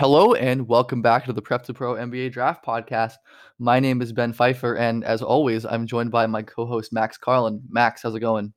Hello and welcome back to the Prep to Pro NBA Draft Podcast. My name is Ben Pfeiffer, and as always, I'm joined by my co-host Max Carlin. Max, how's it going?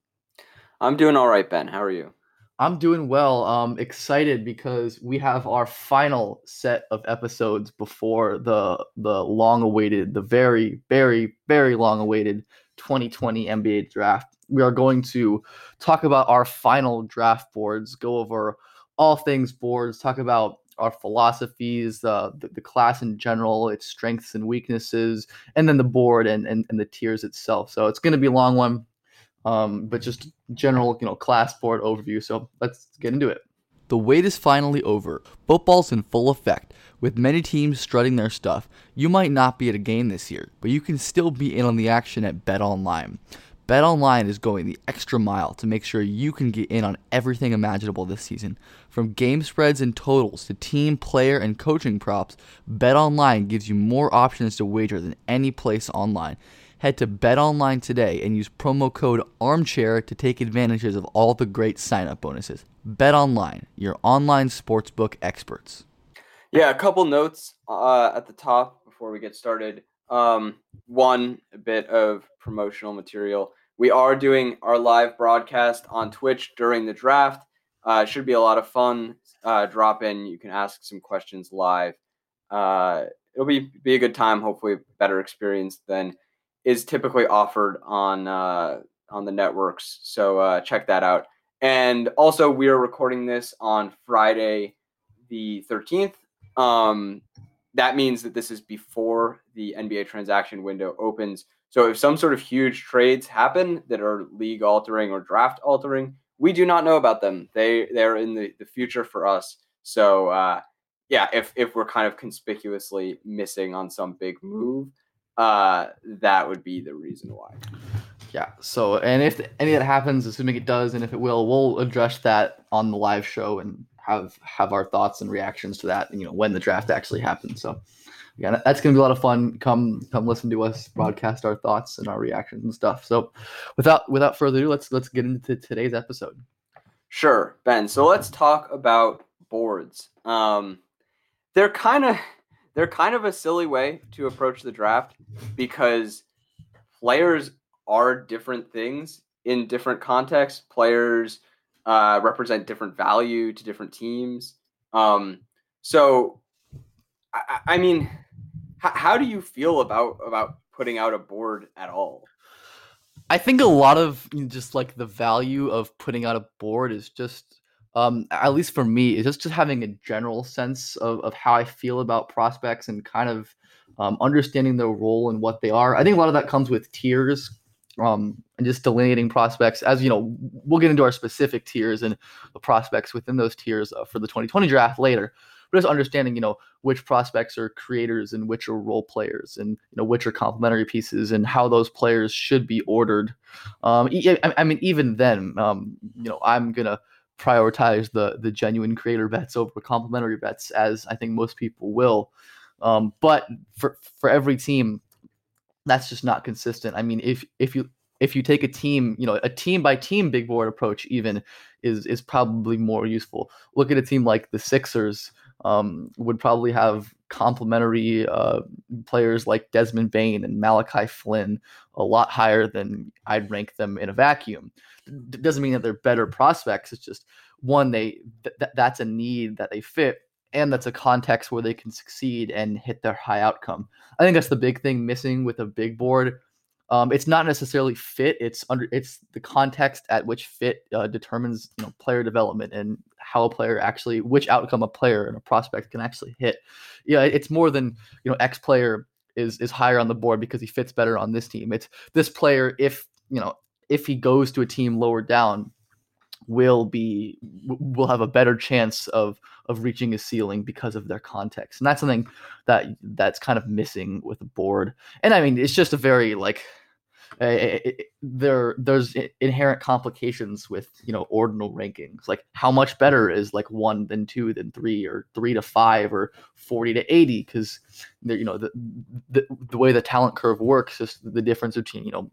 I'm doing all right, Ben. How are you? I'm doing well. Um, excited because we have our final set of episodes before the the long-awaited, the very, very, very long-awaited 2020 NBA Draft. We are going to talk about our final draft boards, go over all things boards, talk about our philosophies, uh, the, the class in general, its strengths and weaknesses, and then the board and, and, and the tiers itself. So it's going to be a long one, um, but just general, you know, class board overview. So let's get into it. The wait is finally over. Football's in full effect. With many teams strutting their stuff, you might not be at a game this year, but you can still be in on the action at Bet Online. BetOnline is going the extra mile to make sure you can get in on everything imaginable this season. From game spreads and totals to team, player, and coaching props, BetOnline gives you more options to wager than any place online. Head to BetOnline today and use promo code ARMCHAIR to take advantages of all the great sign-up bonuses. BetOnline, your online sportsbook experts. Yeah, a couple notes uh, at the top before we get started. Um, one, bit of promotional material. We are doing our live broadcast on Twitch during the draft. Uh, should be a lot of fun. Uh, drop in. You can ask some questions live. Uh, it'll be be a good time. Hopefully, better experience than is typically offered on uh, on the networks. So uh, check that out. And also, we are recording this on Friday, the thirteenth. Um, that means that this is before the NBA transaction window opens. So if some sort of huge trades happen that are league altering or draft altering, we do not know about them. They they're in the, the future for us. So uh, yeah, if if we're kind of conspicuously missing on some big move, uh, that would be the reason why. Yeah. So, and if any of that happens, assuming it does, and if it will, we'll address that on the live show and have have our thoughts and reactions to that. You know, when the draft actually happens. So, yeah, that's gonna be a lot of fun. Come come listen to us broadcast our thoughts and our reactions and stuff. So, without without further ado, let's let's get into today's episode. Sure, Ben. So let's talk about boards. Um, they're kind of they're kind of a silly way to approach the draft because players are different things in different contexts. Players uh, represent different value to different teams. Um, so, I, I mean, h- how do you feel about about putting out a board at all? I think a lot of just like the value of putting out a board is just, um, at least for me, is just, just having a general sense of, of how I feel about prospects and kind of um, understanding their role and what they are. I think a lot of that comes with tiers um, and just delineating prospects. As you know, we'll get into our specific tiers and the prospects within those tiers uh, for the 2020 draft later. But just understanding, you know, which prospects are creators and which are role players, and you know which are complementary pieces, and how those players should be ordered. Um, I, I mean, even then, um, you know, I'm gonna prioritize the the genuine creator bets over complementary bets, as I think most people will. Um, but for for every team, that's just not consistent. I mean, if if you if you take a team, you know, a team by team big board approach even is is probably more useful. Look at a team like the Sixers. um, would probably have complementary uh, players like Desmond Bane and Malachi Flynn a lot higher than I'd rank them in a vacuum. D- doesn't mean that they're better prospects. It's just one they th- that's a need that they fit and that's a context where they can succeed and hit their high outcome. I think that's the big thing missing with a big board. Um, it's not necessarily fit. It's under it's the context at which fit uh, determines you know player development and how a player actually which outcome a player and a prospect can actually hit. Yeah, it's more than you know X player is is higher on the board because he fits better on this team. It's this player if you know if he goes to a team lower down will be will have a better chance of of reaching a ceiling because of their context and that's something that that's kind of missing with the board and i mean it's just a very like there there's inherent complications with you know ordinal rankings like how much better is like one than two than three or three to five or 40 to 80 because you know the, the the way the talent curve works is the difference between you know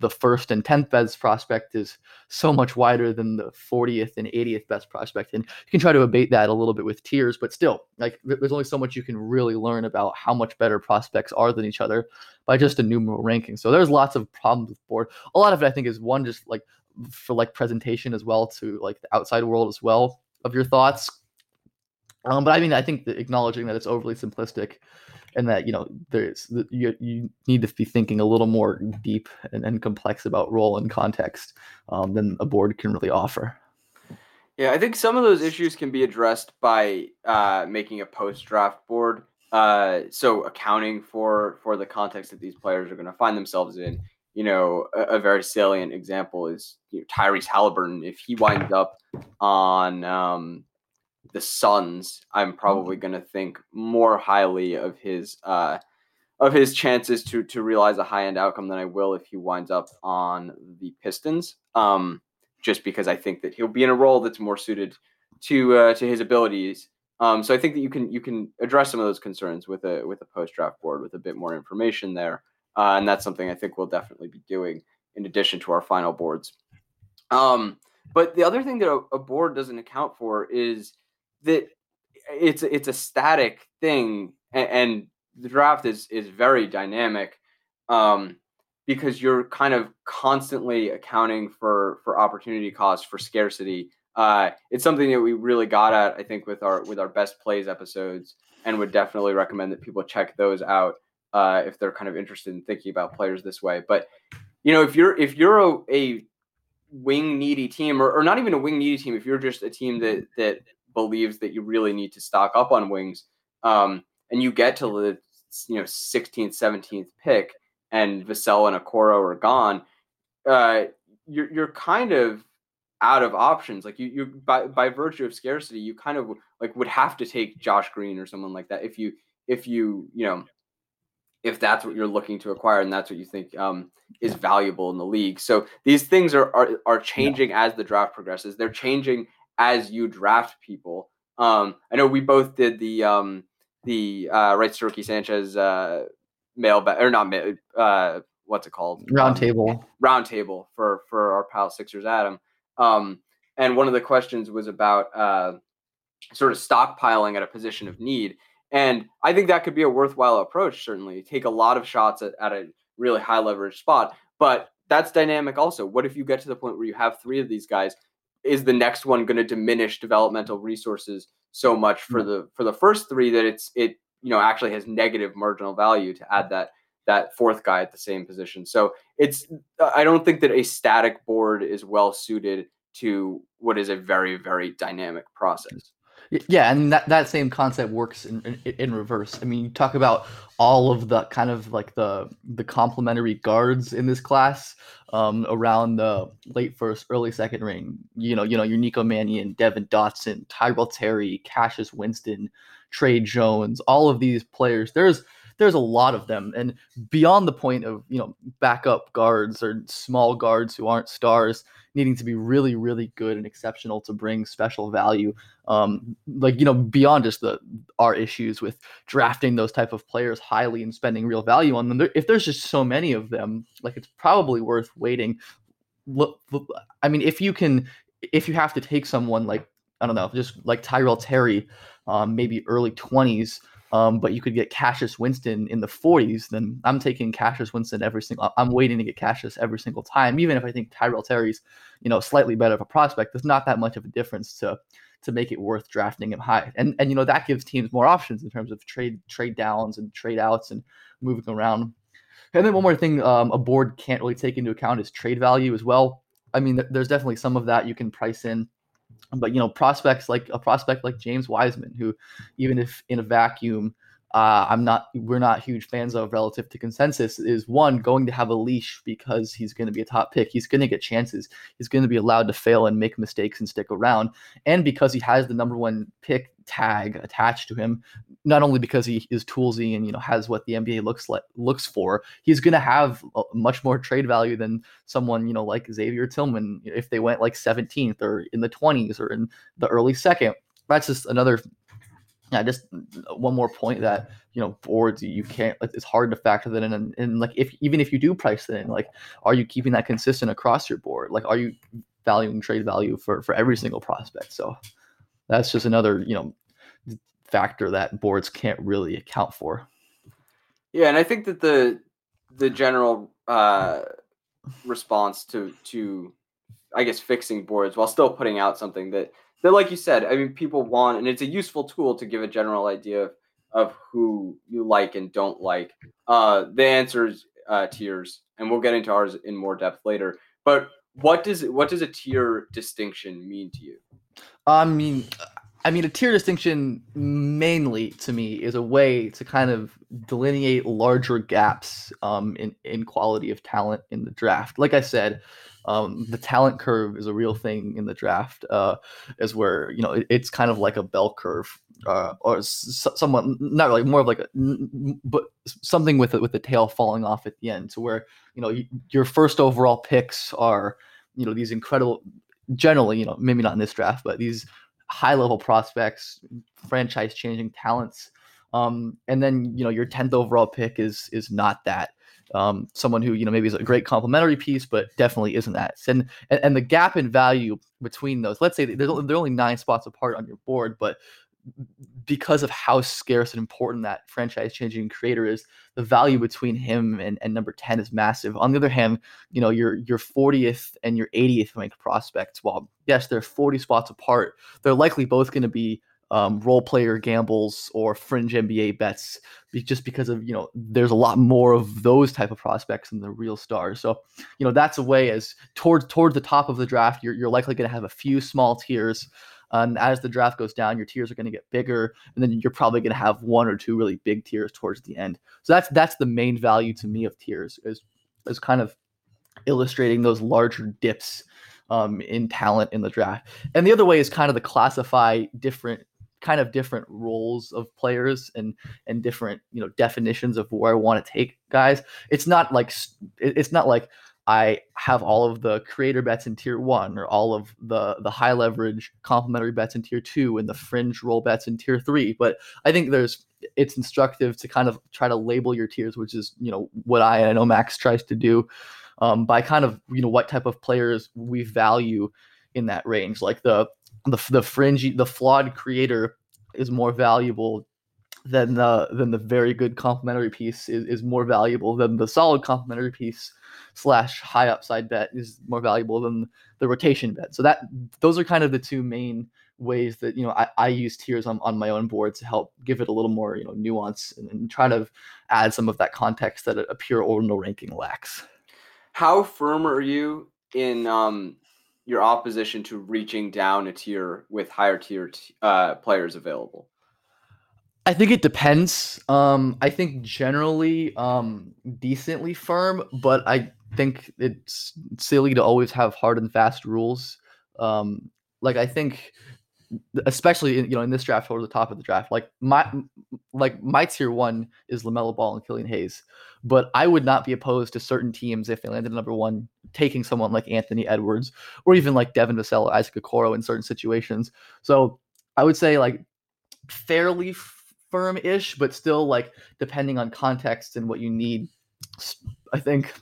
the first and 10th best prospect is so much wider than the 40th and 80th best prospect. And you can try to abate that a little bit with tiers, but still, like there's only so much you can really learn about how much better prospects are than each other by just a numeral ranking. So there's lots of problems with board. A lot of it, I think, is one just like for like presentation as well to like the outside world as well of your thoughts. Um, but I mean, I think that acknowledging that it's overly simplistic and that you know there's you, you need to be thinking a little more deep and, and complex about role and context um, than a board can really offer. Yeah i think some of those issues can be addressed by uh, making a post draft board uh, so accounting for for the context that these players are going to find themselves in. You know a, a very salient example is you know, tyrese halliburton if he winds up on um, the Suns, I'm mm-hmm. probably going to think more highly of his uh, of his chances to to realize a high end outcome than I will if he winds up on the Pistons. Um, just because I think that he'll be in a role that's more suited to uh, to his abilities. Um, so I think that you can you can address some of those concerns with a with a post draft board with a bit more information there, uh, and that's something I think we'll definitely be doing in addition to our final boards. Um, but the other thing that a, a board doesn't account for is that it's it's a static thing, and, and the draft is is very dynamic. Um, because you're kind of constantly accounting for for opportunity cost for scarcity. Uh, it's something that we really got at, I think, with our with our best plays episodes, and would definitely recommend that people check those out uh, if they're kind of interested in thinking about players this way. But you know, if you're if you're a, a wing needy team, or, or not even a wing needy team, if you're just a team that that believes that you really need to stock up on wings, um, and you get to the you know 16th, 17th pick, and Vassell and Okoro are gone, uh, you're you're kind of out of options. Like you you by by virtue of scarcity, you kind of like would have to take Josh Green or someone like that if you if you you know if that's what you're looking to acquire and that's what you think um, is valuable in the league. So these things are are, are changing yeah. as the draft progresses. They're changing as you draft people. Um, I know we both did the um, the uh, rights to Ricky Sanchez uh, mail or not mail, uh, what's it called roundtable um, roundtable for for our pal Sixers Adam. Um, and one of the questions was about uh, sort of stockpiling at a position of need. And I think that could be a worthwhile approach, certainly. Take a lot of shots at, at a really high leverage spot. But that's dynamic also. What if you get to the point where you have three of these guys is the next one going to diminish developmental resources so much for mm. the for the first three that it's it you know actually has negative marginal value to add that that fourth guy at the same position. So it's I don't think that a static board is well suited to what is a very very dynamic process. Yeah, and that, that same concept works in, in, in reverse. I mean, you talk about all of the kind of like the the complementary guards in this class um, around the late first, early second ring. You know, you know, your Nico Mannion, Devon Dotson, Tyrell Terry, Cassius Winston, Tre Jones, all of these players. There's there's a lot of them, and beyond the point of you know backup guards or small guards who aren't stars needing to be really, really good and exceptional to bring special value. Um, like you know, beyond just the our issues with drafting those type of players highly and spending real value on them. There, if there's just so many of them, like it's probably worth waiting. Look, I mean, if you can, if you have to take someone like I don't know, just like Tyrell Terry, um, maybe early 20s, um, but you could get Cassius Winston in the 40s, then I'm taking Cassius Winston every single. I'm waiting to get Cassius every single time, even if I think Tyrell Terry's, you know, slightly better of a prospect. There's not that much of a difference to to make it worth drafting him high, and and you know that gives teams more options in terms of trade trade downs and trade outs and moving around. And then one more thing, um, a board can't really take into account is trade value as well. I mean, th- there's definitely some of that you can price in but you know prospects like a prospect like James Wiseman, who even if in a vacuum, uh, I'm not we're not huge fans of relative to consensus, is one going to have a leash because he's going to be a top pick. He's going to get chances. He's going to be allowed to fail and make mistakes and stick around, and because he has the number one pick tag attached to him not only because he is toolsy and you know has what the NBA looks like looks for he's going to have much more trade value than someone you know like Xavier Tillman if they went like 17th or in the 20s or in the early second that's just another yeah just one more point that you know boards you can't it's hard to factor that in and, and like if even if you do price it in like are you keeping that consistent across your board like are you valuing trade value for for every single prospect so that's just another you know factor that boards can't really account for. Yeah, and I think that the the general uh, response to to I guess fixing boards while still putting out something that that like you said, I mean people want and it's a useful tool to give a general idea of, of who you like and don't like. Uh, the answer is uh, tiers, and we'll get into ours in more depth later. But what does what does a tier distinction mean to you? I mean, I mean, a tier distinction mainly to me is a way to kind of delineate larger gaps um, in in quality of talent in the draft. Like I said, um, the talent curve is a real thing in the draft, uh, is where you know it, it's kind of like a bell curve, uh, or s- somewhat not really more of like a but something with it with the tail falling off at the end, to where you know you, your first overall picks are you know these incredible generally you know maybe not in this draft but these high level prospects, franchise changing talents. Um, and then you know your tenth overall pick is is not that. Um, someone who you know maybe is a great complementary piece, but definitely isn't that. And, and and the gap in value between those, let's say only, they're only nine spots apart on your board, but because of how scarce and important that franchise changing creator is, the value between him and, and number 10 is massive. On the other hand, you know, your your 40th and your 80th ranked prospects, while yes, they're 40 spots apart, they're likely both going to be um, role player gambles or fringe NBA bets, just because of you know there's a lot more of those type of prospects than the real stars. So you know that's a way as towards toward the top of the draft, you're you're likely going to have a few small tiers and as the draft goes down, your tiers are going to get bigger, and then you're probably going to have one or two really big tiers towards the end. So that's that's the main value to me of tiers is is kind of illustrating those larger dips um, in talent in the draft. And the other way is kind of to classify different kind of different roles of players and and different you know definitions of where I want to take guys. It's not like it's not like I have all of the creator bets in tier one, or all of the the high leverage complementary bets in tier two, and the fringe role bets in tier three. But I think there's it's instructive to kind of try to label your tiers, which is you know what I I know Max tries to do um, by kind of you know what type of players we value in that range. Like the the the fringy, the flawed creator is more valuable than the than the very good complementary piece is, is more valuable than the solid complementary piece slash high upside bet is more valuable than the rotation bet. So that those are kind of the two main ways that you know I, I use tiers on, on my own board to help give it a little more you know nuance and, and try to add some of that context that a, a pure ordinal ranking lacks. How firm are you in um, your opposition to reaching down a tier with higher tier t- uh, players available? I think it depends. Um, I think generally um, decently firm, but I think it's silly to always have hard and fast rules. Um, like I think, especially in, you know in this draft or the top of the draft, like my like my tier one is Lamelo Ball and Killian Hayes, but I would not be opposed to certain teams if they landed number one taking someone like Anthony Edwards or even like Devin Vassell or Isaac Okoro in certain situations. So I would say like fairly firm-ish, but still like depending on context and what you need. I think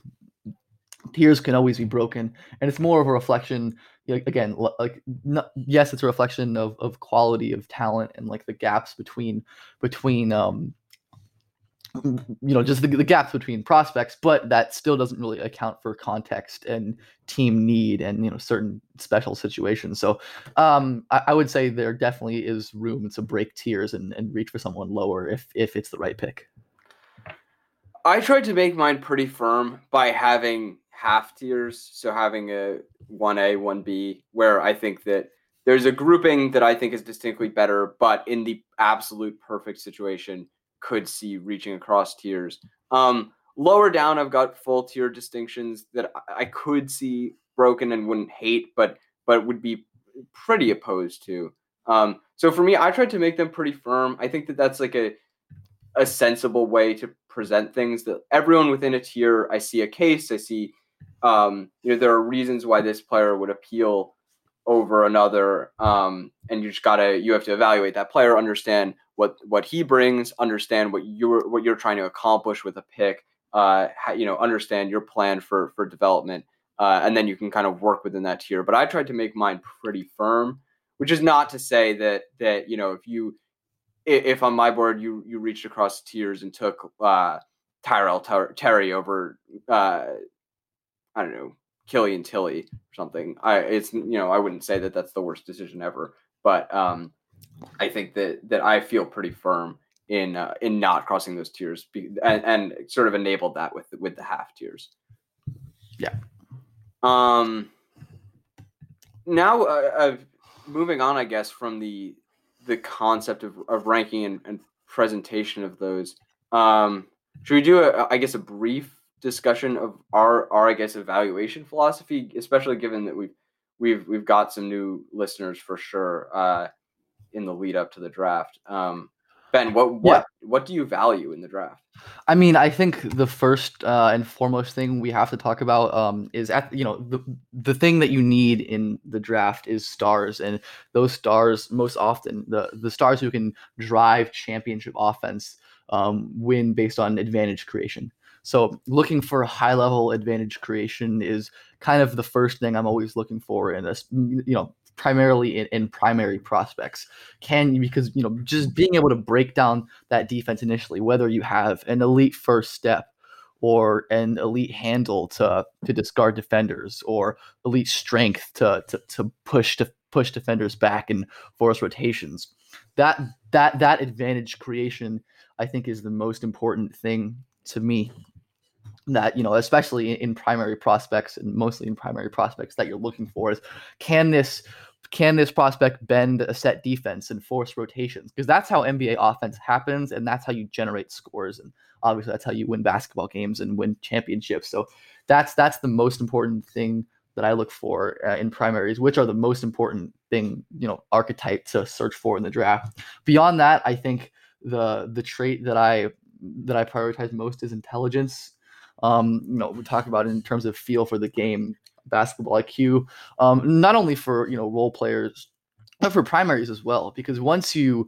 tiers can always be broken, and it's more of a reflection again like not, yes it's a reflection of, of quality of talent and like the gaps between between um you know just the, the gaps between prospects but that still doesn't really account for context and team need and you know certain special situations. So um I, I, would say there definitely is room to break tiers and, and reach for someone lower if if it's the right pick. I tried to make mine pretty firm by having half tiers so having a 1a 1b where i think that there's a grouping that i think is distinctly better but in the absolute perfect situation could see reaching across tiers. Um, lower down, I've got full tier distinctions that I could see broken and wouldn't hate, but but would be pretty opposed to. Um, so for me, I tried to make them pretty firm. I think that that's like a a sensible way to present things. That everyone within a tier, I see a case. I see, um, you know, there are reasons why this player would appeal over another, um, and you just gotta you have to evaluate that player, understand what what he brings, understand what you're what you're trying to accomplish with a pick, uh, you know, understand your plan for for development, uh, and then you can kind of work within that tier. But I tried to make mine pretty firm, which is not to say that that you know if you if on my board you you reached across tiers and took uh, Tyrell Ter- Terry over uh, I don't know Killian Tillie or something. I it's you know I wouldn't say that that's the worst decision ever, but um, I think that that I feel pretty firm in uh, in not crossing those tiers and, and sort of enabled that with with the half tiers. Yeah. Um. Now, uh, moving on, I guess from the the concept of, of ranking and, and presentation of those. Um, should we do a, I guess, a brief discussion of our, our, I guess, evaluation philosophy, especially given that we've we've we've got some new listeners for sure. Uh, in the lead up to the draft. Um, ben, what what yeah. what do you value in the draft? I mean, I think the first uh, and foremost thing we have to talk about um, is at you know the the thing that you need in the draft is stars, and those stars most often the the stars who can drive championship offense um, win based on advantage creation. So looking for high level advantage creation is kind of the first thing I'm always looking for in this, mm, mm, you know, primarily in, in primary prospects. Can because you know just being able to break down that defense initially whether you have an elite first step or an elite handle to to discard defenders or elite strength to to, to push to push defenders back and force rotations that that that advantage creation i think is the most important thing to me that you know especially in primary prospects and mostly in primary prospects that you're looking for is can this can this prospect bend a set defense and force rotations? Because that's how NBA offense happens, and that's how you generate scores, and obviously that's how you win basketball games and win championships. So that's that's the most important thing that I look for uh, in primaries, which are the most important thing, you know, archetype to search for in the draft. Beyond that, I think the the trait that I that I prioritize most is intelligence. Um, you know, we talk about in terms of feel for the game basketball IQ, um, not only for you know role players, but for primaries as well. Because once you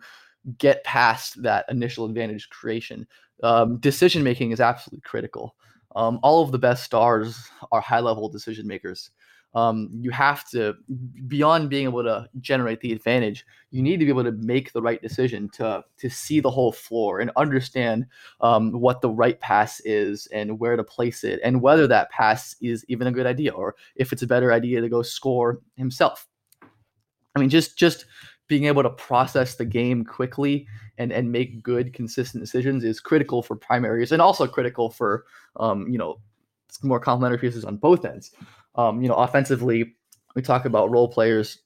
get past that initial advantage creation, um, decision making is absolutely critical. Um, all of the best stars are high level decision makers um, you have to beyond being able to generate the advantage you need to be able to make the right decision to to see the whole floor and understand um, what the right pass is and where to place it and whether that pass is even a good idea or if it's a better idea to go score himself. I mean just just being able to process the game quickly and and make good consistent decisions is critical for primaries and also critical for um, you know more complementary pieces on both ends um, you know, offensively, we talk about role players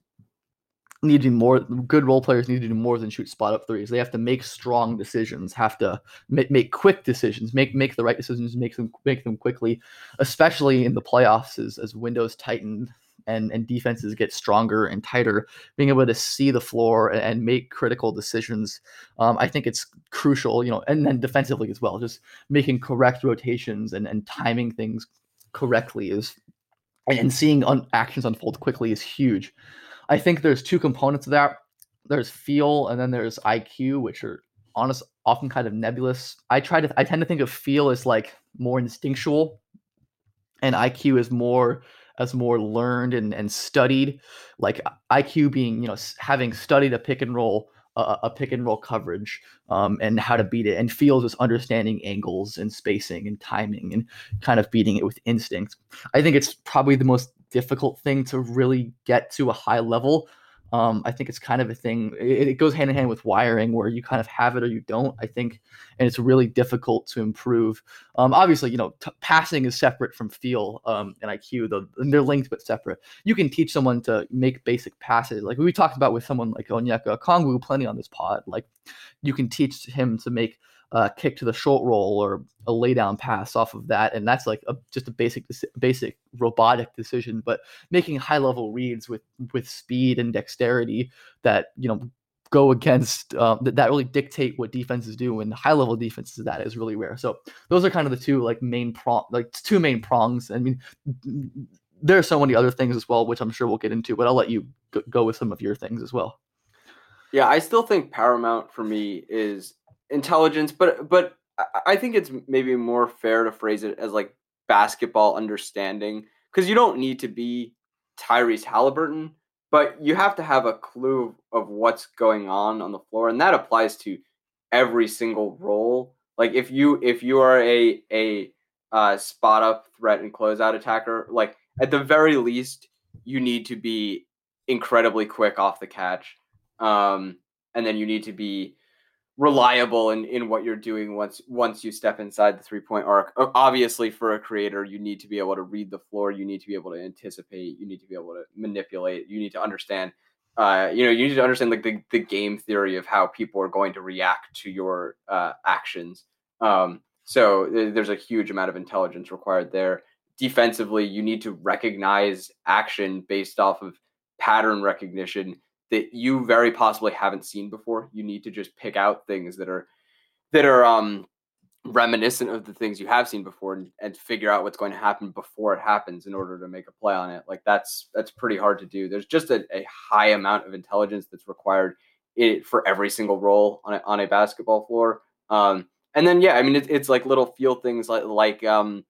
need to more. Good role players need to do more than shoot spot up threes. They have to make strong decisions, have to make, make quick decisions, make make the right decisions, make them make them quickly, especially in the playoffs as as windows tighten and and defenses get stronger and tighter. Being able to see the floor and, and make critical decisions, um, I think it's crucial. You know, and then defensively as well, just making correct rotations and and timing things correctly is and seeing un- actions unfold quickly is huge. I think there's two components of that. There's feel and then there's IQ, which are honest often kind of nebulous. I try to I tend to think of feel as like more instinctual and IQ is more as more learned and, and studied, like IQ being, you know, having studied a pick and roll, uh, a pick and roll coverage um, and how to beat it, and Fields is understanding angles and spacing and timing and kind of beating it with instinct. I think it's probably the most difficult thing to really get to a high level um, I think it's kind of a thing. It, it, goes hand in hand with wiring, where you kind of have it or you don't. I think, and it's really difficult to improve. Um, obviously, you know, t- passing is separate from feel um, and IQ. The, and they're linked but separate. You can teach someone to make basic passes, like we talked about with someone like Onyeka Okongwu plenty on this pod. Like, you can teach him to make uh, kick to the short roll or a laydown pass off of that, and that's like a, just a basic basic robotic decision. But making high level reads with with speed and dexterity that you know go against uh, that, that really dictate what defenses do and high level defenses that is really rare. So those are kind of the two like main prong like two main prongs. I mean there are so many other things as well which i'm sure we'll get into but i'll let you go with some of your things as well. Yeah i still think paramount for me is intelligence, but but I think it's maybe more fair to phrase it as like basketball understanding because you don't need to be Tyrese Halliburton, but you have to have a clue of what's going on on the floor, and that applies to every single role. Like if you if you are a a uh, spot up threat and closeout attacker, like at the very least, you need to be incredibly quick off the catch, um, and then you need to be reliable in, in what you're doing once once you step inside the three point arc. Obviously, for a creator, you need to be able to read the floor. You need to be able to anticipate. You need to be able to manipulate. You need to understand. Uh, you know, you need to understand like the, the game theory of how people are going to react to your uh, actions. Um, so there's a huge amount of intelligence required there. Defensively, you need to recognize action based off of pattern recognition that you very possibly haven't seen before. You need to just pick out things that are that are um reminiscent of the things you have seen before and, and figure out what's going to happen before it happens in order to make a play on it. Like that's that's pretty hard to do. There's just a, a high amount of intelligence that's required it, for every single role on a, on a basketball floor. Um, and then yeah, I mean it, it's like little feel things like like um,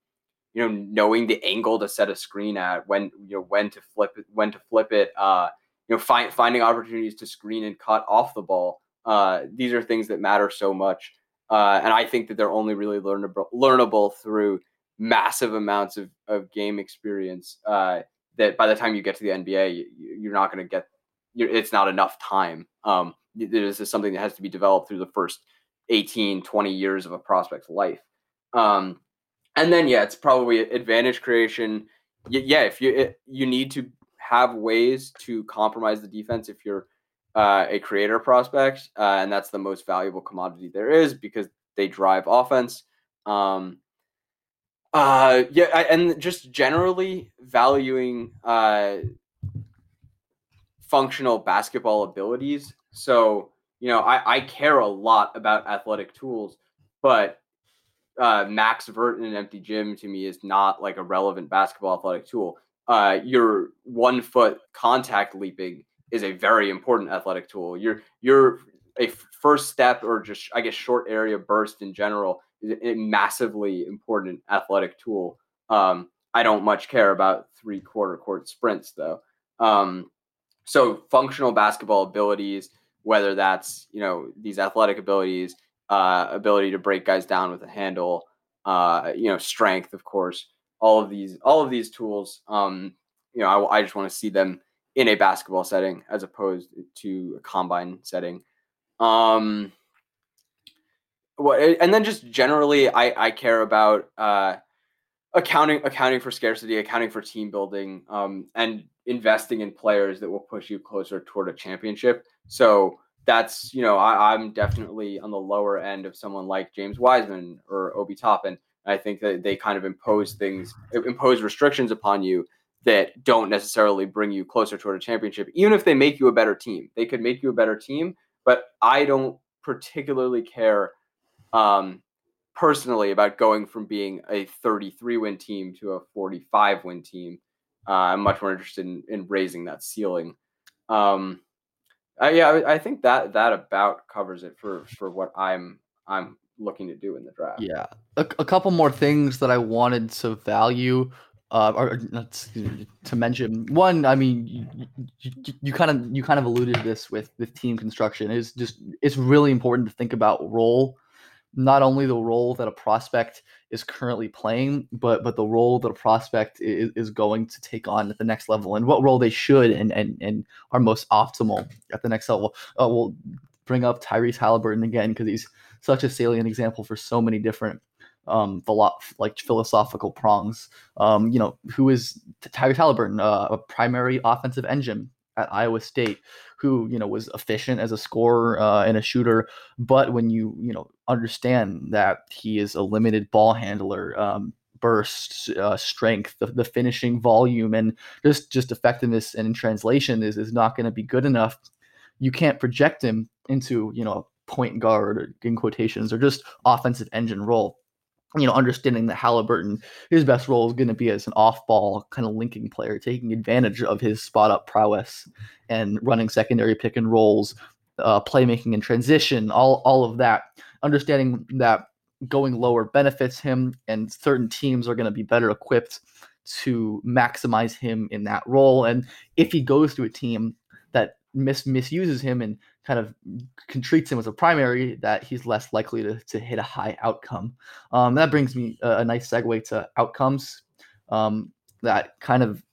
you know knowing the angle to set a screen at when you know when to flip it when to flip it. Uh, you know, find, finding opportunities to screen and cut off the ball. Uh, these are things that matter so much, uh, and I think that they're only really learnable learnable through massive amounts of, of game experience. Uh, that by the time you get to the NBA, you, are not going to get. it's not enough time. Um, this is something that has to be developed through the first 18, 20 years of a prospect's life. Um, and then yeah, it's probably advantage creation. Yeah, if you it, you need to have ways to compromise the defense if you're uh, a creator prospect, uh, and that's the most valuable commodity there is because they drive offense. Um, uh, yeah, and just generally valuing uh, functional basketball abilities. So you know, I, I care a lot about athletic tools, but uh, max vert in an empty gym to me is not like a relevant basketball athletic tool uh, your one foot contact leaping is a very important athletic tool. Your your a first step or just I guess short area burst in general is a massively important athletic tool. Um, I don't much care about three quarter court sprints though. Um, so functional basketball abilities, whether that's you know these athletic abilities, uh, ability to break guys down with a handle, uh, you know strength, of course all of these all of these tools um you know i, I just want to see them in a basketball setting as opposed to a combine setting. Um what and then just generally i i care about uh accounting accounting for scarcity accounting for team building um and investing in players that will push you closer toward a championship. So that's you know I, i'm definitely on the lower end of someone like james wiseman or obi toppin I think that they kind of impose things, impose restrictions upon you that don't necessarily bring you closer toward a championship, even if they make you a better team. They could make you a better team, but I don't particularly care um, personally about going from being a 33 win team to a 45 win team. Uh, I'm much more interested in, in raising that ceiling. Um, I, yeah, I, I think that that about covers it for for what I'm I'm looking to do in the draft. Yeah. A, a couple more things that I wanted to value uh, or to mention one. I mean, you kind of you kind of alluded to this with with team construction. Is just it's really important to think about role, not only the role that a prospect is currently playing, but but the role that a prospect is, is going to take on at the next level, and what role they should and and and are most optimal at the next level. Uh, we'll bring up Tyrese Halliburton again because he's such a salient example for so many different um, philo- like philosophical prongs. Um, you know, who is Tyrese Halliburton, uh, a primary offensive engine at Iowa State, who you know was efficient as a scorer uh, and a shooter, but when you you know understand that he is a limited ball handler. Um, burst uh, strength the, the finishing volume and just just effectiveness and translation is is not going to be good enough you can't project him into you know a point guard in quotations or just offensive engine role you know, understanding that Halliburton, his best role is going to be as an off-ball kind of linking player, taking advantage of his spot-up prowess and running secondary pick and rolls, uh, playmaking in transition, all all of that. Understanding that going lower benefits him, and certain teams are going to be better equipped to maximize him in that role. And if he goes to a team mis- misuses him and kind of treats him as a primary, that he's less likely to, to hit a high outcome. Um, that brings me a, a, nice segue to outcomes. Um, that kind of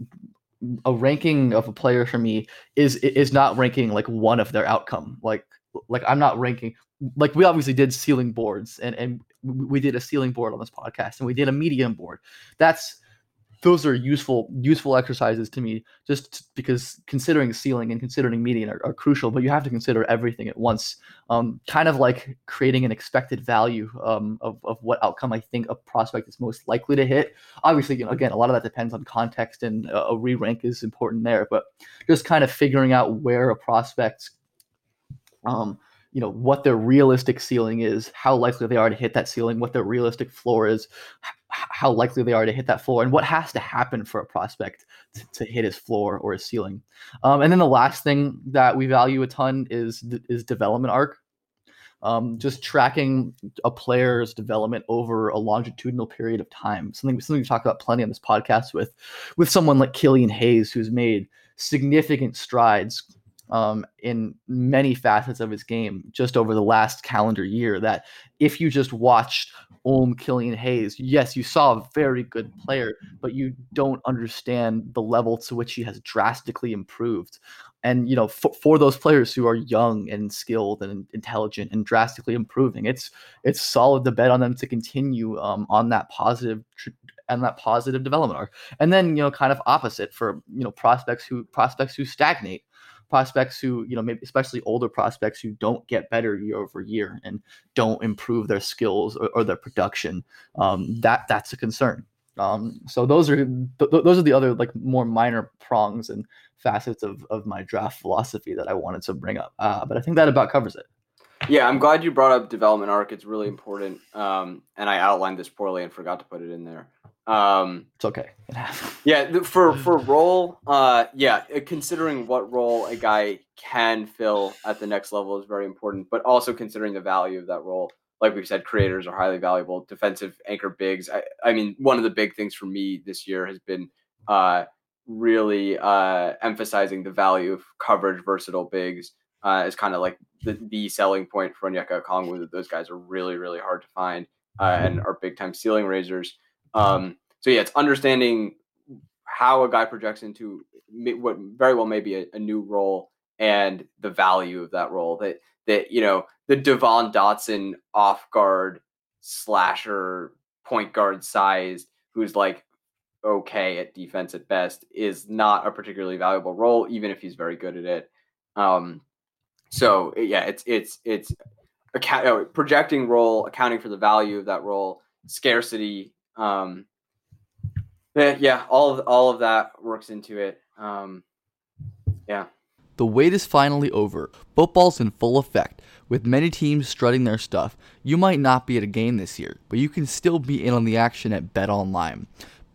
a ranking of a player for me is is not ranking like one of their outcome. Like like I'm not ranking like we obviously did ceiling boards and and we did a ceiling board on this podcast and we did a medium board. That's those are useful useful exercises to me just because considering ceiling and considering median are, are crucial but you have to consider everything at once. Um, kind of like creating an expected value um, of, of what outcome i think a prospect is most likely to hit. Obviously you know again a lot of that depends on context and a, a re-rank is important there but just kind of figuring out where a prospect's um, you know what their realistic ceiling is how likely they are to hit that ceiling what their realistic floor is how likely they are to hit that floor and what has to happen for a prospect to, to hit his floor or his ceiling. Um, and then the last thing that we value a ton is is development arc. Um, just tracking a player's development over a longitudinal period of time something something we talked about plenty on this podcast with with someone like Killian Hayes who's made significant strides um, in many facets of his game just over the last calendar year. That if you just watched Ohm Killian Hayes, yes, you saw a very good player, but you don't understand the level to which he has drastically improved. And you know, for, for those players who are young and skilled and intelligent and drastically improving, it's it's solid to bet on them to continue um, on that positive and that positive development arc. And then you know, kind of opposite for you know prospects who prospects who stagnate prospects who, you know, maybe especially older prospects who don't get better year over year and don't improve their skills or, or their production. Um, that that's a concern. Um, so those are th- those are the other like more minor prongs and facets of of my draft philosophy that I wanted to bring up. Uh, but I think that about covers it. Yeah, I'm glad you brought up development arc. It's really important. Um, and I outlined this poorly and forgot to put it in there. Um, it's okay. yeah, for for role, uh, yeah, uh, considering what role a guy can fill at the next level is very important, but also considering the value of that role. Like we've said, creators are highly valuable. Defensive anchor bigs. I, I mean, one of the big things for me this year has been uh, really uh, emphasizing the value of coverage, versatile bigs. Uh, is kind of like the, the selling point for Onyeka Okongwu. Those guys are really, really hard to find uh, and are big time ceiling raisers. Um, so yeah, it's understanding how a guy projects into what very well may be a, a, new role and the value of that role. That that you know the Devon Dotson off guard slasher point guard size, who's like okay at defense at best, is not a particularly valuable role, even if he's very good at it. Um, so yeah, it's it's it's account, uh, projecting role, accounting for the value of that role, scarcity um, yeah, all of all of that works into it. Um, yeah. The wait is finally over. Football's in full effect. With many teams strutting their stuff, you might not be at a game this year, but you can still be in on the action at BetOnline.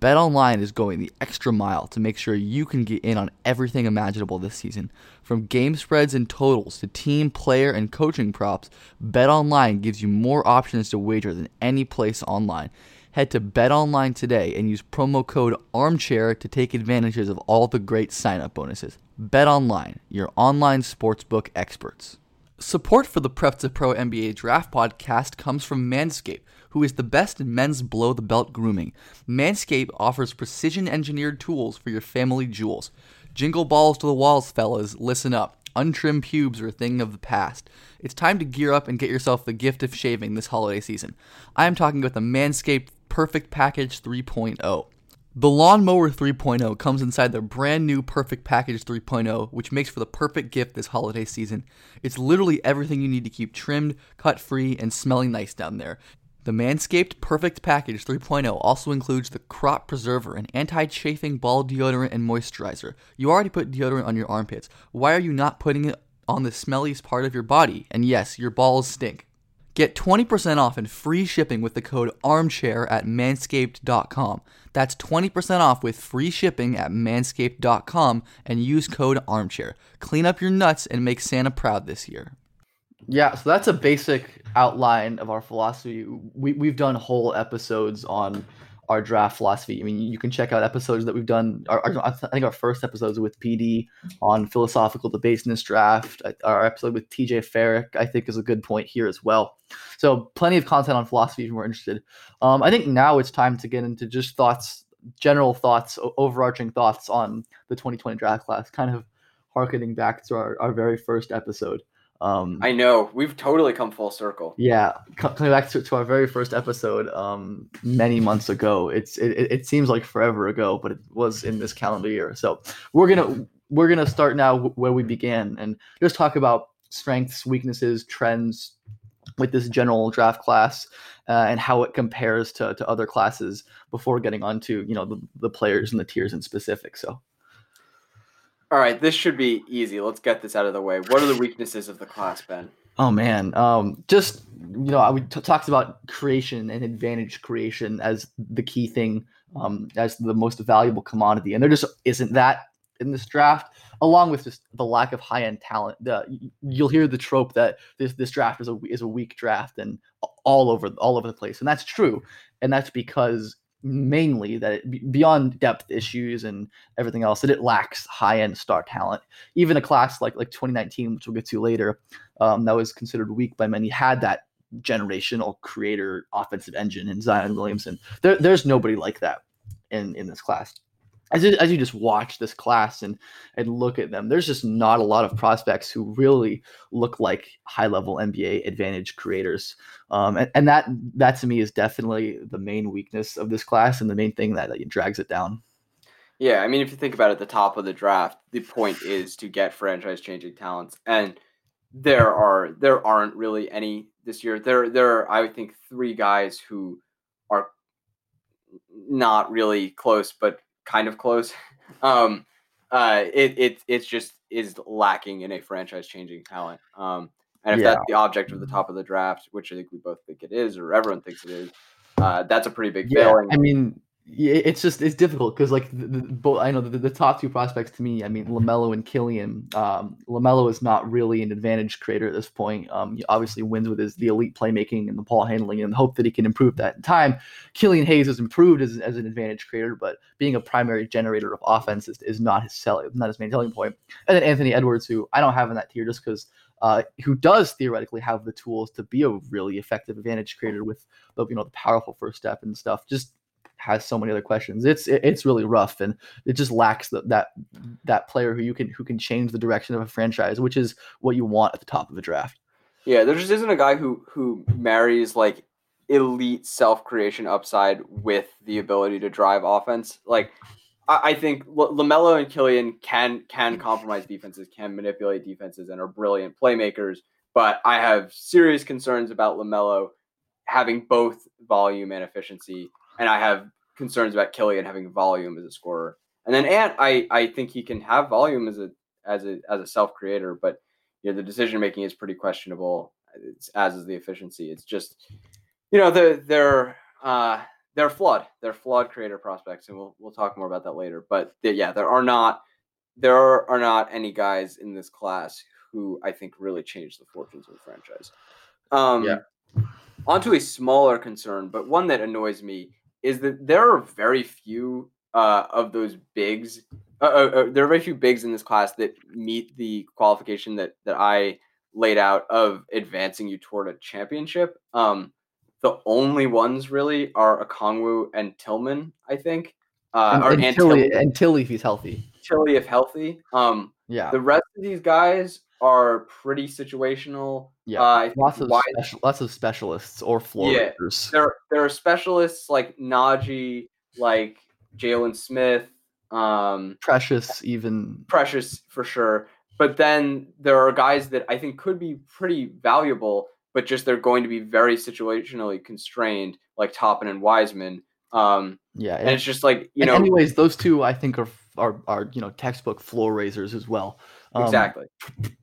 BetOnline is going the extra mile to make sure you can get in on everything imaginable this season. From game spreads and totals to team, player, and coaching props, BetOnline gives you more options to wager than any place online. Head to BetOnline today and use promo code ARMCHAIR to take advantages of all the great sign-up bonuses. BetOnline, your online sportsbook experts. Support for the Prep to Pro NBA Draft podcast comes from Manscaped, who is the best in men's below the belt grooming. Manscaped offers precision engineered tools for your family jewels. Jingle balls to the walls, fellas. Listen up. Untrimmed pubes are a thing of the past. It's time to gear up and get yourself the gift of shaving this holiday season. I am talking about the Manscaped Perfect Package 3.0. The Lawnmower 3.0 comes inside their brand new Perfect Package 3.0, which makes for the perfect gift this holiday season. It's literally everything you need to keep trimmed, cut free, and smelling nice down there. The Manscaped Perfect Package 3.0 also includes the Crop Preserver, an anti chafing ball deodorant and moisturizer. You already put deodorant on your armpits. Why are you not putting it on the smelliest part of your body? And yes, your balls stink. Get 20% off and free shipping with the code armchair at manscaped.com. That's 20% off with free shipping at manscaped.com and use code armchair. Clean up your nuts and make Santa proud this year. Yeah, so that's a basic outline of our philosophy. We, we've done whole episodes on our draft philosophy. I mean, you can check out episodes that we've done. Our, our, I think our first episodes with PD on philosophical debates in this draft. Our episode with TJ Farrick, I think, is a good point here as well. So, plenty of content on philosophy if you're interested. Um, I think now it's time to get into just thoughts, general thoughts, overarching thoughts on the 2020 draft class, kind of harkening back to our, our very first episode. Um, I know we've totally come full circle. Yeah, coming back to, to our very first episode, um, many months ago. It's it, it seems like forever ago, but it was in this calendar year. So we're gonna we're gonna start now where we began and just talk about strengths, weaknesses, trends with this general draft class uh, and how it compares to, to other classes before getting onto you know the, the players and the tiers in specific. So all right, this should be easy. Let's get this out of the way. What are the weaknesses of the class, Ben? Oh man, um, just you know, we t- talked about creation and advantage creation as the key thing, um, as the most valuable commodity, and there just isn't that in this draft. Along with just the lack of high end talent, the, you'll hear the trope that this this draft is a is a weak draft and all over all over the place, and that's true, and that's because mainly that it, beyond depth issues and everything else that it lacks high end star talent. Even a class like like 2019, which we'll get to later, um, that was considered weak by many, had that generational creator offensive engine in Zion Williamson. There, there's nobody like that in in this class as you, as you just watch this class and and look at them, there's just not a lot of prospects who really look like high level NBA advantage creators, um, and, and that that to me is definitely the main weakness of this class and the main thing that, that drags it down. Yeah, I mean, if you think about it, the top of the draft, the point is to get franchise changing talents, and there are there aren't really any this year. There there are I would think three guys who are not really close, but kind of close. Um, uh, it, it it's just is lacking in a franchise changing talent. Um, and if yeah. that's the object of the top of the draft, which I think we both think it is, or everyone thinks it is, uh, that's a pretty big yeah, failing. I mean, it's just it's difficult because like the, the, I know the, the top two prospects to me I mean Lamelo and Killian um, Lamelo is not really an advantage creator at this point. Um, he obviously wins with his the elite playmaking and the ball handling and the hope that he can improve that in time. Killian Hayes has improved as, as an advantage creator but being a primary generator of offense is, is not his selling not his main selling point. And then Anthony Edwards who I don't have in that tier just because uh, who does theoretically have the tools to be a really effective advantage creator with the you know the powerful first step and stuff. Just has so many other questions. It's it's really rough, and it just lacks the, that that player who you can who can change the direction of a franchise, which is what you want at the top of a draft. Yeah, there just isn't a guy who who marries like elite self creation upside with the ability to drive offense. Like I, I think L- Lamelo and Killian can can compromise defenses, can manipulate defenses, and are brilliant playmakers. But I have serious concerns about Lamelo having both volume and efficiency and I have concerns about Killian having volume as a scorer. And then Ant, I I think he can have volume as a as a as a self creator, but you know the decision making is pretty questionable. It's, as is the efficiency. It's just you know the they're uh, they're flawed. They're flawed creator prospects, and we'll we'll talk more about that later. But yeah, there are not there are, are not any guys in this class who I think really changed the fortunes of the franchise. Um, yeah. Onto a smaller concern, but one that annoys me is that there are very few uh, of those bigs. Uh, uh, uh, there are very few bigs in this class that meet the qualification that that I laid out of advancing you toward a championship. Um, the only ones really are Okongwu and Tillman, I think. Uh, and, or, and, Tillie, and Tillie if he's healthy. Tillie if healthy. Um, Yeah. the rest of these guys are pretty situational. Yeah. Uh, lots of special, lots of specialists or floor Yeah. raisers. there there are specialists like Nnaji, like Jalen Smith, um, Precious even Precious for sure. But then there are guys that I think could be pretty valuable, but just they're going to be very situationally constrained, like Toppin and Wiseman. Um, yeah. and it's just like you know anyways, those two I think are are are you know textbook floor raisers as well. Um, exactly.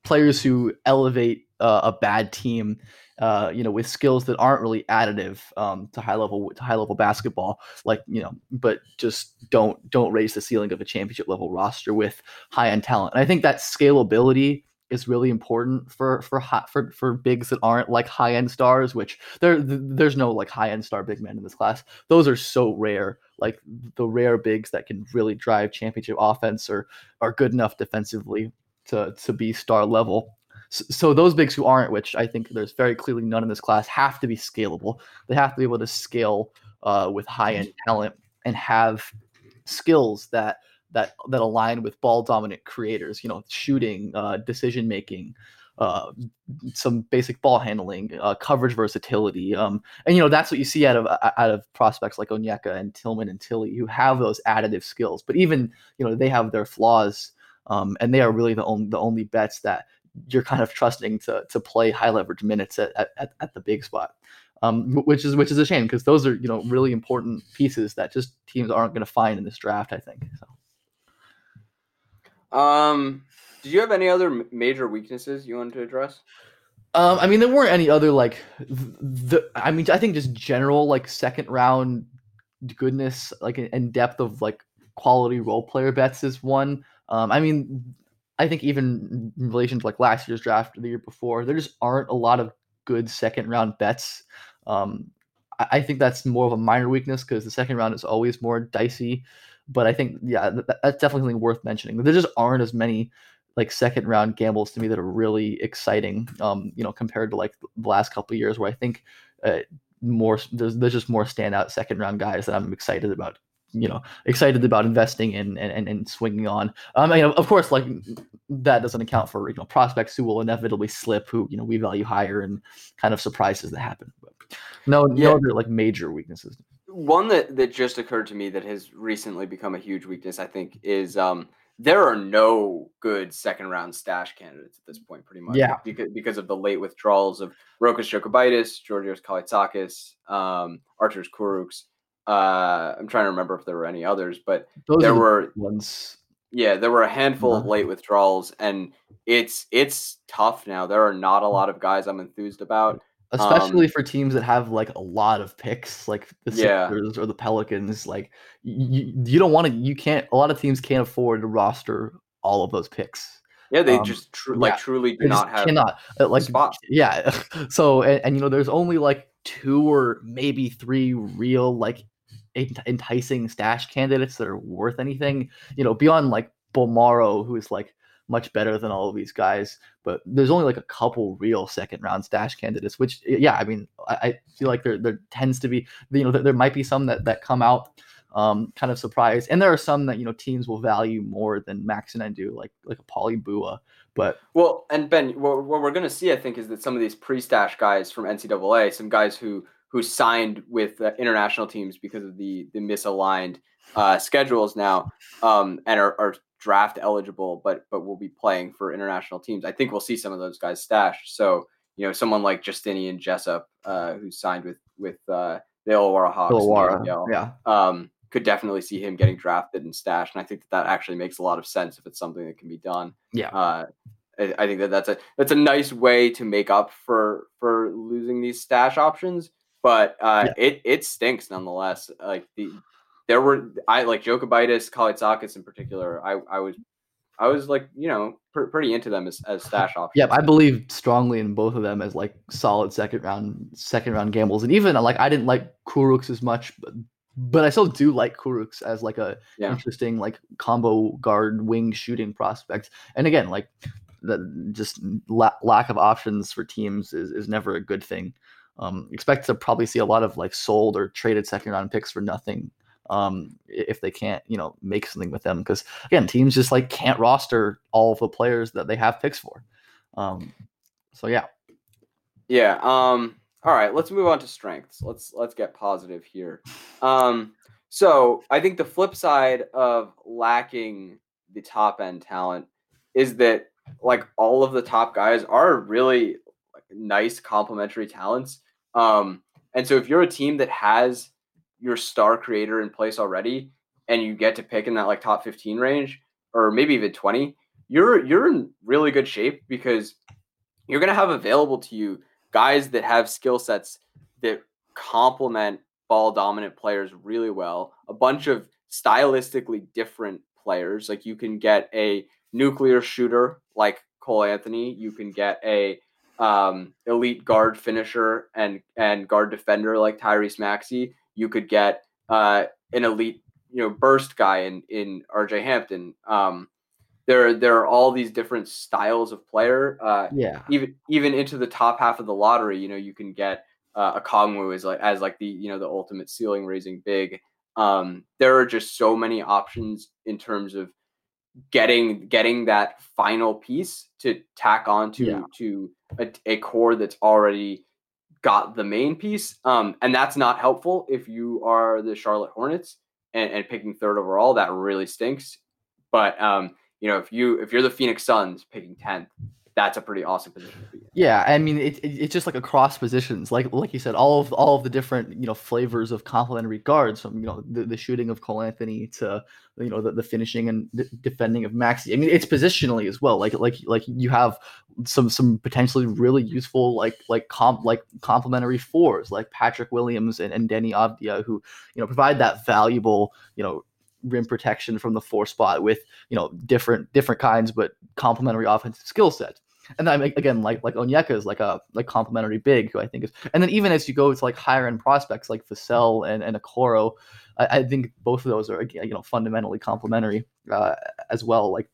players who elevate uh, a bad team, uh, you know, with skills that aren't really additive um, to high level to high level basketball, like you know, but just don't don't raise the ceiling of a championship level roster with high end talent. And I think that scalability is really important for for hot for for bigs that aren't like high end stars. Which there there's no like high end star big men in this class. Those are so rare. Like the rare bigs that can really drive championship offense or are good enough defensively to to be star level. So, so those bigs who aren't, which I think there's very clearly none in this class, have to be scalable. They have to be able to scale uh, with high end talent and have skills that that that align with ball dominant creators. You know, shooting, uh, decision making. Uh, some basic ball handling, uh, coverage versatility, um, and you know that's what you see out of out of prospects like Onyeka and Tillman and Tillie, who have those additive skills. But even you know they have their flaws um, and they are really the only the only bets that you're kind of trusting to to play high leverage minutes at, at, at the big spot, um, which is which is a shame because those are you know really important pieces that just teams aren't going to find in this draft. I think. So. Um, did you have any other major weaknesses you wanted to address? Um, I mean, there weren't any other like the. I mean, I think just general like second round goodness, like and depth of like quality role player bets is one. Um, I mean, I think even in relation to like last year's draft or the year before, there just aren't a lot of good second round bets. Um, I, I think that's more of a minor weakness because the second round is always more dicey. But I think yeah, th- that's definitely something worth mentioning. There just aren't as many like second round gambles to me that are really exciting. Um, you know, compared to like the last couple years where I think uh, more there's there's just more standout second round guys that I'm excited about. You know, excited about investing in and, and, and swinging on. Um, I mean, of course, like that doesn't account for you know prospects who will inevitably slip, who you know we value higher, and kind of surprises that happen. But no, Yeah. no other like major weaknesses. One that that just occurred to me that has recently become a huge weakness, I think, is um there are no good second round stash candidates at this point, pretty much. Yeah. Because because of the late withdrawals of Rokas Jokubaitis, Georgios Kalaitzakis, um, Arturs Kurucs. Uh, I'm trying to remember if there were any others, but Those there the were ones. yeah, there were a handful of Uh-huh. late withdrawals, and it's it's tough now. There are not a lot of guys I'm enthused about. especially Um, for teams that have like a lot of picks, like the Yeah. Sixers or the Pelicans. Like you, you don't want to, you can't. A lot of teams can't afford to roster all of those picks. Yeah, they Um, just like yeah, truly do not have cannot uh, like spots. yeah. So and, and you know, there's only like two or maybe three real like enticing stash candidates that are worth anything. You know, beyond like Bolmaro, who is like much better than all of these guys. But there's only like a couple real second round stash candidates, which yeah, I mean, I, I feel like there there tends to be you know there, there might be some that that come out um, kind of surprised, and there are some that you know teams will value more than Max and I do, like like a Paul Eboua. But Well, and Ben, what, what we're going to see, I think, is that some of these pre-stash guys from NCAA, some guys who who signed with uh, international teams because of the the misaligned uh, schedules now, um, and are, are draft eligible, but but will be playing for international teams. I think we'll see some of those guys stashed. So you know, someone like Justinian Jessup, uh, who signed with with uh, the Illawarra Hawks, Illawarra, yeah, um, could definitely see him getting drafted and stashed. And I think that that actually makes a lot of sense if it's something that can be done. yeah. Uh, I, I think that that's a that's a nice way to make up for for losing these stash options. But uh, it it stinks nonetheless. Like the there were I like Jokubaitis, Kalaitzakis in particular. I I was I was like you know pr- pretty into them as, as stash options. Yeah, I believe strongly in both of them as like solid second round second round gambles, and even like I didn't like Kurucs as much, but but I still do like Kurucs as like a Yeah. interesting like combo guard wing shooting prospect. And again, like the just la- lack of options for teams is, is never a good thing. Um, expect to probably see a lot of like sold or traded second round picks for nothing um, if they can't you know make something with them because again teams just like can't roster all of the players that they have picks for. Um, so yeah, Yeah. Um. All right. Let's move on to strengths. Let's let's get positive here. Um. So I think the flip side of lacking the top end talent is that like all of the top guys are really nice complementary talents. Um. And so if you're a team that has your star creator in place already, and you get to pick in that like top 15 range, or maybe even 20, you're you're in really good shape because you're gonna have available to you guys that have skill sets that complement ball dominant players really well. A bunch of stylistically different players. Like you can get a nuclear shooter like Cole Anthony. You can get a um, elite guard finisher and and guard defender like Tyrese Maxey. You could get uh, an elite you know burst guy in in RJ Hampton. Um, there there are all these different styles of player. Uh, yeah, even even into the top half of the lottery, you know, you can get uh, a Kongwu as like as like the you know the ultimate ceiling raising big. Um, there are just so many options in terms of getting getting that final piece to tack on to Yeah. to a, a core that's already got the main piece. Um, and that's not helpful if you are the Charlotte Hornets and, and picking third overall. That really stinks. But um, you know, if you if you're the Phoenix Suns picking tenth, that's a pretty awesome position to be in. Yeah, I mean it, it, it's just like across positions, like like you said, all of all of the different you know flavors of complementary guards, from you know the, the shooting of Cole Anthony to you know the, the finishing and defending of Maxey. I mean it's positionally as well. Like like like you have some some potentially really useful like like comp like complementary fours like Patrick Williams and, and Deni Avdija who you know provide that valuable you know rim protection from the four spot with you know different different kinds but complementary offensive skill sets and then again, like like Onyeka is like a like complimentary big, who I think is, and then even as you go to like higher end prospects like Vassell and and Okoro, I, I think both of those are you know fundamentally complementary uh, as well. Like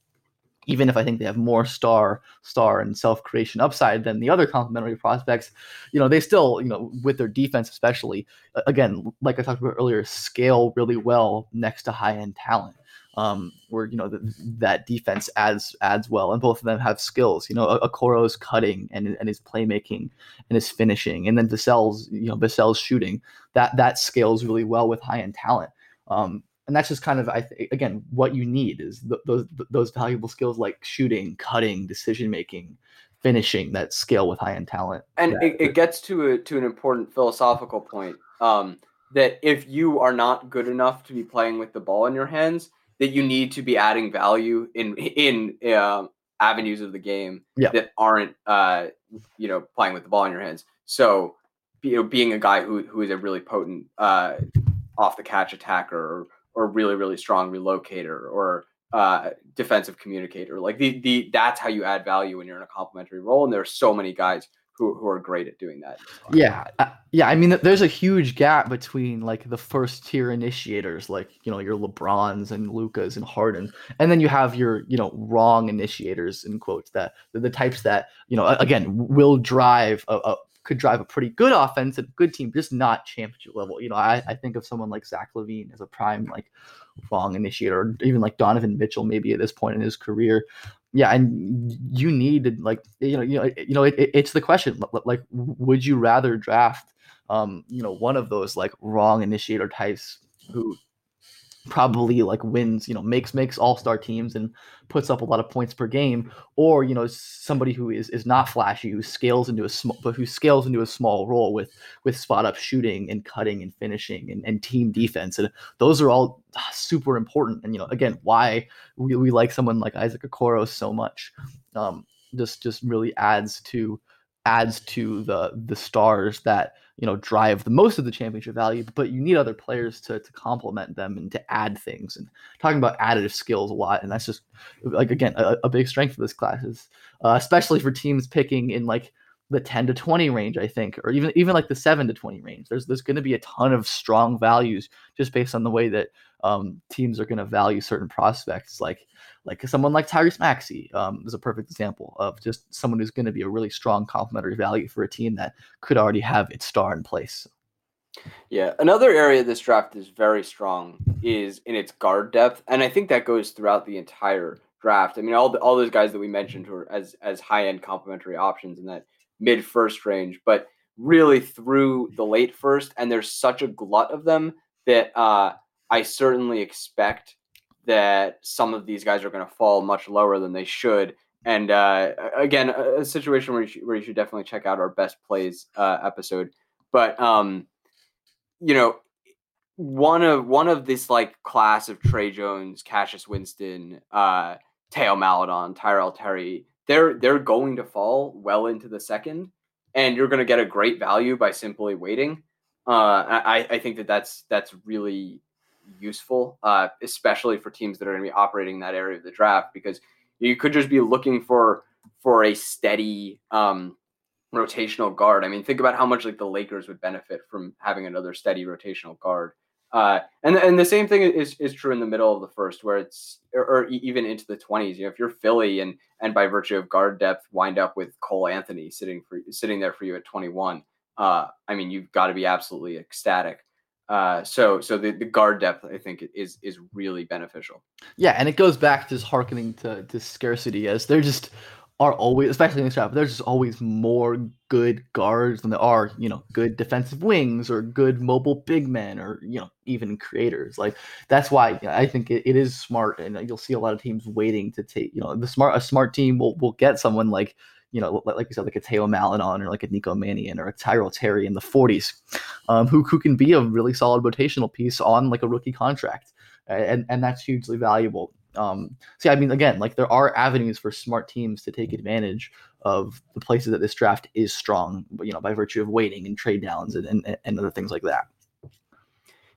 even if I think they have more star star and self creation upside than the other complementary prospects, you know they still you know with their defense especially again like I talked about earlier scale really well next to high end talent um, where you know th- that defense adds adds well, and both of them have skills. You know, Okoro's cutting and and his playmaking and his finishing, and then Vassell's you know Vassell's shooting that that scales really well with high end talent. Um, and that's just kind of I th- again what you need is th- those th- those valuable skills like shooting, cutting, decision making, finishing that scale with high end talent. and that- it, it gets to a, to an important philosophical point um, that if you are not good enough to be playing with the ball in your hands, that you need to be adding value in in uh, avenues of the game Yeah. that aren't uh, you know playing with the ball in your hands. So you know, being a guy who who is a really potent uh, off the catch attacker or or really really strong relocator or uh, defensive communicator, like the the that's how you add value when you're in a complementary role. And there are so many guys who, who are great at doing that. Yeah, yeah. I mean, there's a huge gap between like the first tier initiators, like you know your LeBrons and Lukas and Harden, and then you have your you know wrong initiators in quotes that the, the types that you know again will drive a, a could drive a pretty good offense and good team, just not championship level. You know, I, I think of someone like Zach LaVine as a prime like wrong initiator, or even like Donovan Mitchell maybe at this point in his career yeah and you need like you know you know you know it, it- it's the question like would you rather draft um you know one of those like wrong initiator types who probably like wins you know makes makes all-star teams and puts up a lot of points per game or you know somebody who is is not flashy who scales into a small but who scales into a small role with with spot up shooting and cutting and finishing and, and team defense and those are all ah, super important and you know again why we, we like someone like Isaac Okoro so much. Um, just just really adds to adds to the the stars that you know drive the most of the championship value. But you need other players to to complement them and to add things. And talking about additive skills a lot, and that's just like again a, a big strength of this class is uh, especially for teams picking in like the 10 to 20 range, I think, or even even like the 7 to 20 range. There's there's going to be a ton of strong values just based on the way that um, teams are going to value certain prospects. Like like someone like Tyrese Maxey um, is a perfect example of just someone who's going to be a really strong complementary value for a team that could already have its star in place. Yeah, another area this draft is very strong is in its guard depth, and I think that goes throughout the entire draft. I mean, all the, all those guys that we mentioned who are as as high end complementary options in that mid first range, but really through the late first, and there's such a glut of them that uh, I certainly expect that some of these guys are going to fall much lower than they should. And uh, again, a, a, situation where you, should, where you should definitely check out our best plays uh, episode. But um, you know, one of one of this like class of Tre Jones, Cassius Winston, uh, Theo Maledon, Tyrell Terry, they're they're going to fall well into the second, and you're going to get a great value by simply waiting. Uh, I, I think that that's that's really useful, uh, especially for teams that are going to be operating that area of the draft, because you could just be looking for for a steady um, rotational guard. I mean, think about how much like the Lakers would benefit from having another steady rotational guard. Uh, and and the same thing is is true in the middle of the first, where it's or, or, even into the twenties. You know, if you're Philly and and by virtue of guard depth, wind up with Cole Anthony sitting for sitting there for you at 21. Uh, I mean, you've got to be absolutely ecstatic. Uh, so so the, the guard depth I think is is really beneficial. Yeah, and it goes back to harkening to, to scarcity as they're just are always, especially in this draft, there's just always more good guards than there are, you know, good defensive wings or good mobile big men or, you know, even creators. Like that's why I think it, it is smart. And you'll see a lot of teams waiting to take, you know, the smart, a smart team will, will get someone like, you know, like you said, like a Theo Maledon or like a Nico Mannion or a Tyrell Terry in the 40s, um, who, who can be a really solid rotational piece on like a rookie contract. And, and that's hugely valuable. Um, see, I mean, again, like there are avenues for smart teams to take advantage of the places that this draft is strong, you know, by virtue of waiting and trade downs and, and, and other things like that.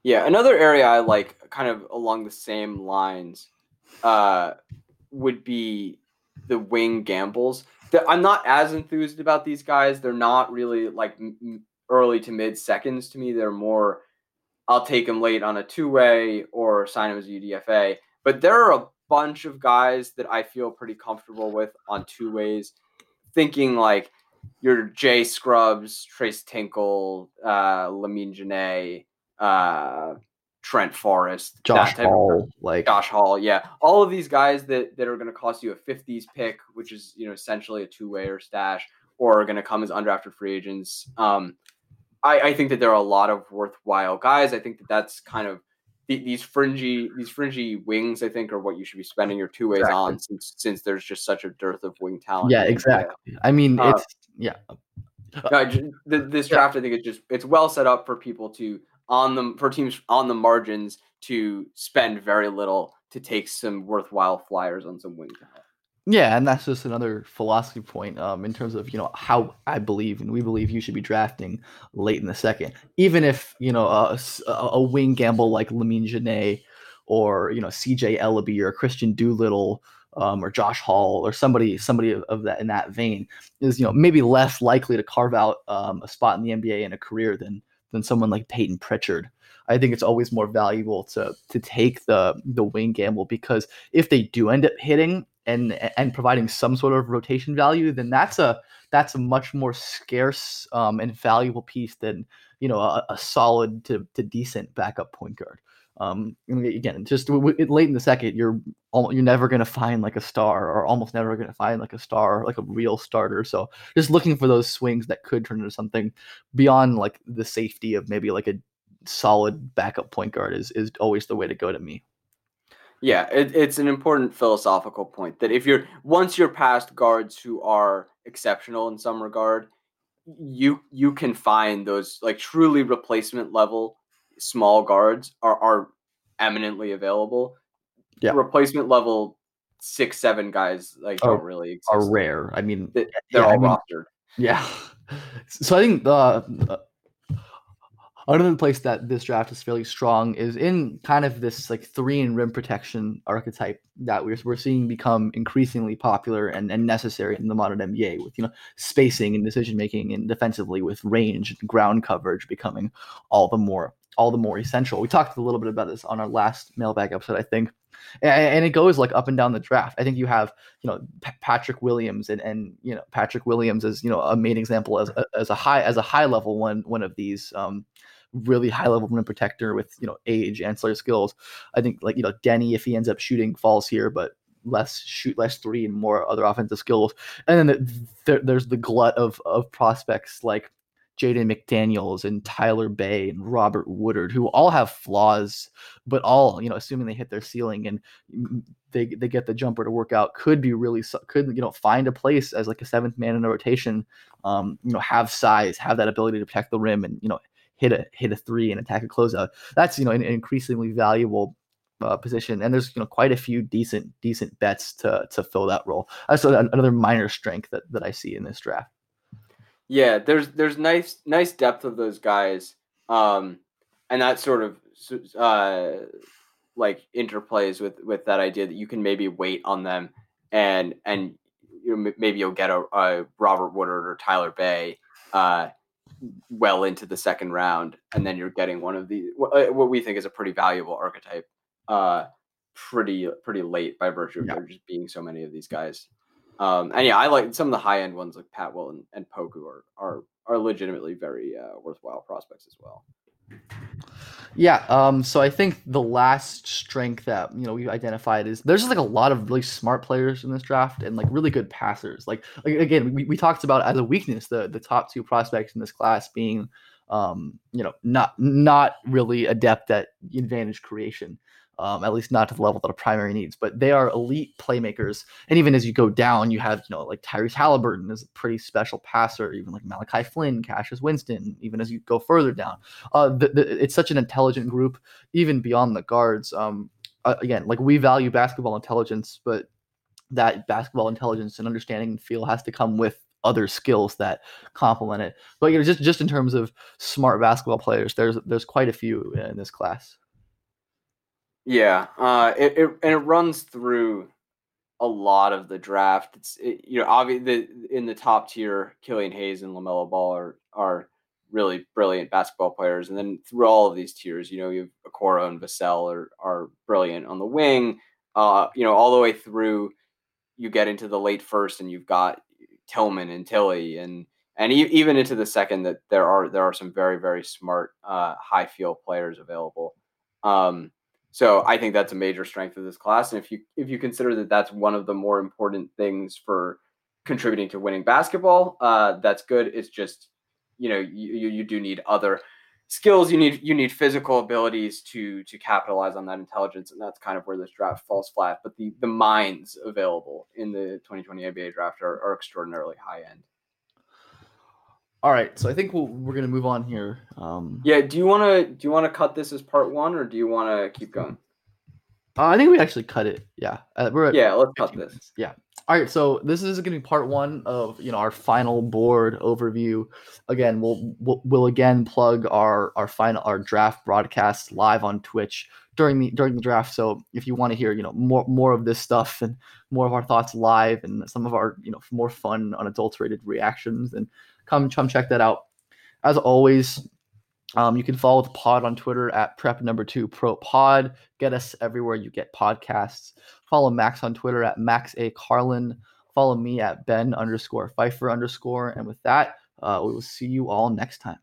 Yeah, another area I like, kind of along the same lines, uh, would be the wing gambles. I'm not as enthused about these guys. They're not really like early to mid seconds to me. They're more, I'll take them late on a two way or sign them as a UDFA. But there are a bunch of guys that I feel pretty comfortable with on two ways. Thinking like your Jay Scrubbs, Tres Tinkle, uh, Lamine Diane, uh, Trent Forrest, Josh Hall, like Josh Hall, yeah, all of these guys that that are going to cost you a 50s pick, which is you know essentially a two way or stash, or are going to come as undrafted free agents. Um, I, I think that there are a lot of worthwhile guys. I think that that's kind of these fringy these fringy wings, I think, are what you should be spending your two ways exactly. on since since there's just such a dearth of wing talent. Yeah, exactly. I mean, uh, it's yeah. No, this draft, yeah. I think, it's just it's well set up for people to on them for teams on the margins to spend very little to take some worthwhile flyers on some wing talent. Yeah, and that's just another philosophy point um, in terms of you know how I believe and we believe you should be drafting late in the second, even if you know a, a wing gamble like Lamine Diane or you know CJ Elleby or Kristian Doolittle um, or Josh Hall or somebody somebody of, of, that in that vein is you know maybe less likely to carve out um, a spot in the NBA in a career than than someone like Payton Pritchard. I think it's always more valuable to to take the the wing gamble because if they do end up hitting and and providing some sort of rotation value, then that's a that's a much more scarce um, and valuable piece than you know a, a, solid to, to decent backup point guard. Um, again, just late in the second, you're you're never gonna find like a star, or almost never gonna find like a star, like a real starter. So just looking for those swings that could turn into something beyond like the safety of maybe like a solid backup point guard is is always the way to go to me. Yeah, it, it's an important philosophical point that if you're once you're past guards who are exceptional in some regard, you you can find those like truly replacement level small guards are are eminently available. Yeah, replacement level six seven guys like are, don't really exist. are rare. I mean, they, are yeah, all I mean, rostered. Yeah, so I think the Another place that this draft is fairly strong is in kind of this like three and rim protection archetype that we're, we're seeing become increasingly popular and, and necessary in the modern NBA with you know spacing and decision making and defensively with range and ground coverage becoming all the more all the more essential. We talked a little bit about this on our last mailbag episode, I think, and, it goes like up and down the draft. I think you have you know P- Patrick Williams and and you know Patrick Williams is you know a main example as a, as a high as a high level one one of these. Um, really high level rim protector with you know age ancillary skills i think like you know Deni, if he ends up shooting falls here but less shoot less three and more other offensive skills and then the, there, there's the glut of of prospects like Jaden McDaniels and Tyler Bey and Robert Woodard, who all have flaws, but all you know, assuming they hit their ceiling and they they get the jumper to work out, could be really could you know find a place as like a seventh man in a rotation. Um, you know, have size, have that ability to protect the rim, and you know, hit a hit a three and attack a closeout. That's you know an, an increasingly valuable uh, position, and there's you know quite a few decent decent bets to to fill that role. That's another minor strength that that I see in this draft. Yeah, there's there's nice nice depth of those guys, um, and that sort of uh, like interplays with with that idea that you can maybe wait on them, and and you know maybe you'll get a, a Robert Woodard or Tyler Bey uh, well into the second round, and then you're getting one of the uh, what we think is a pretty valuable archetype, uh, pretty pretty late by virtue of yeah. there just being so many of these guys. Um, and yeah, I like some of the high end ones like Pat Will and, and Poku are are are legitimately very uh, worthwhile prospects as well. Yeah, um, so I think the last strength that you know we identified is there's just like a lot of really smart players in this draft and like really good passers. Like, like again, we, we talked about as a weakness the the top two prospects in this class being um, you know not not really adept at advantage creation um, at least not to the level that a primary needs. But they are elite playmakers. And even as you go down, you have, you know, like Tyrese Haliburton is a pretty special passer, even like Malachi Flynn, Cassius Winston, even as you go further down. Uh, the, the, it's such an intelligent group, even beyond the guards. Um, uh, again, like we value basketball intelligence, but that basketball intelligence and understanding and feel has to come with other skills that complement it. But you know, just just in terms of smart basketball players, there's there's quite a few in this class. Yeah, uh, it, it and it runs through a lot of the draft. It's it, you know obviously in the top tier, Killian Hayes and Lamelo Ball are are really brilliant basketball players, and then through all of these tiers, you know you have Okoro and Vassell are are brilliant on the wing. Uh, you know all the way through, you get into the late first, and you've got Tillman and Tillie, and and even into the second, that there are there are some very very smart uh, high field players available. Um, so I think that's a major strength of this class. And if you if you consider that that's one of the more important things for contributing to winning basketball, uh, that's good. It's just you know you you do need other skills. You need you need physical abilities to to capitalize on that intelligence, and that's kind of where this draft falls flat. But the the minds available in the 2020 NBA draft are, are extraordinarily high end. All right, so I think we we are gonna move on here. Um, yeah, do you want to do you want to cut this as part one, or do you want to keep going? Uh, I think we actually cut it. Yeah, uh, we're yeah. Let's cut this. Minutes. Yeah. All right, so this is going to be part one of you know our final board overview. Again, we'll, we'll we'll again plug our our final our draft broadcast live on Twitch during the during the draft. So if you want to hear you know more more of this stuff and more of our thoughts live and some of our you know more fun unadulterated reactions and come come check that out. As always, um, you can follow the pod on Twitter at prep number two pro pod. Get us everywhere you get podcasts. Follow Max on Twitter at Max A Carlin. Follow me at Ben underscore Pfeiffer underscore. And with that, uh, we will see you all next time.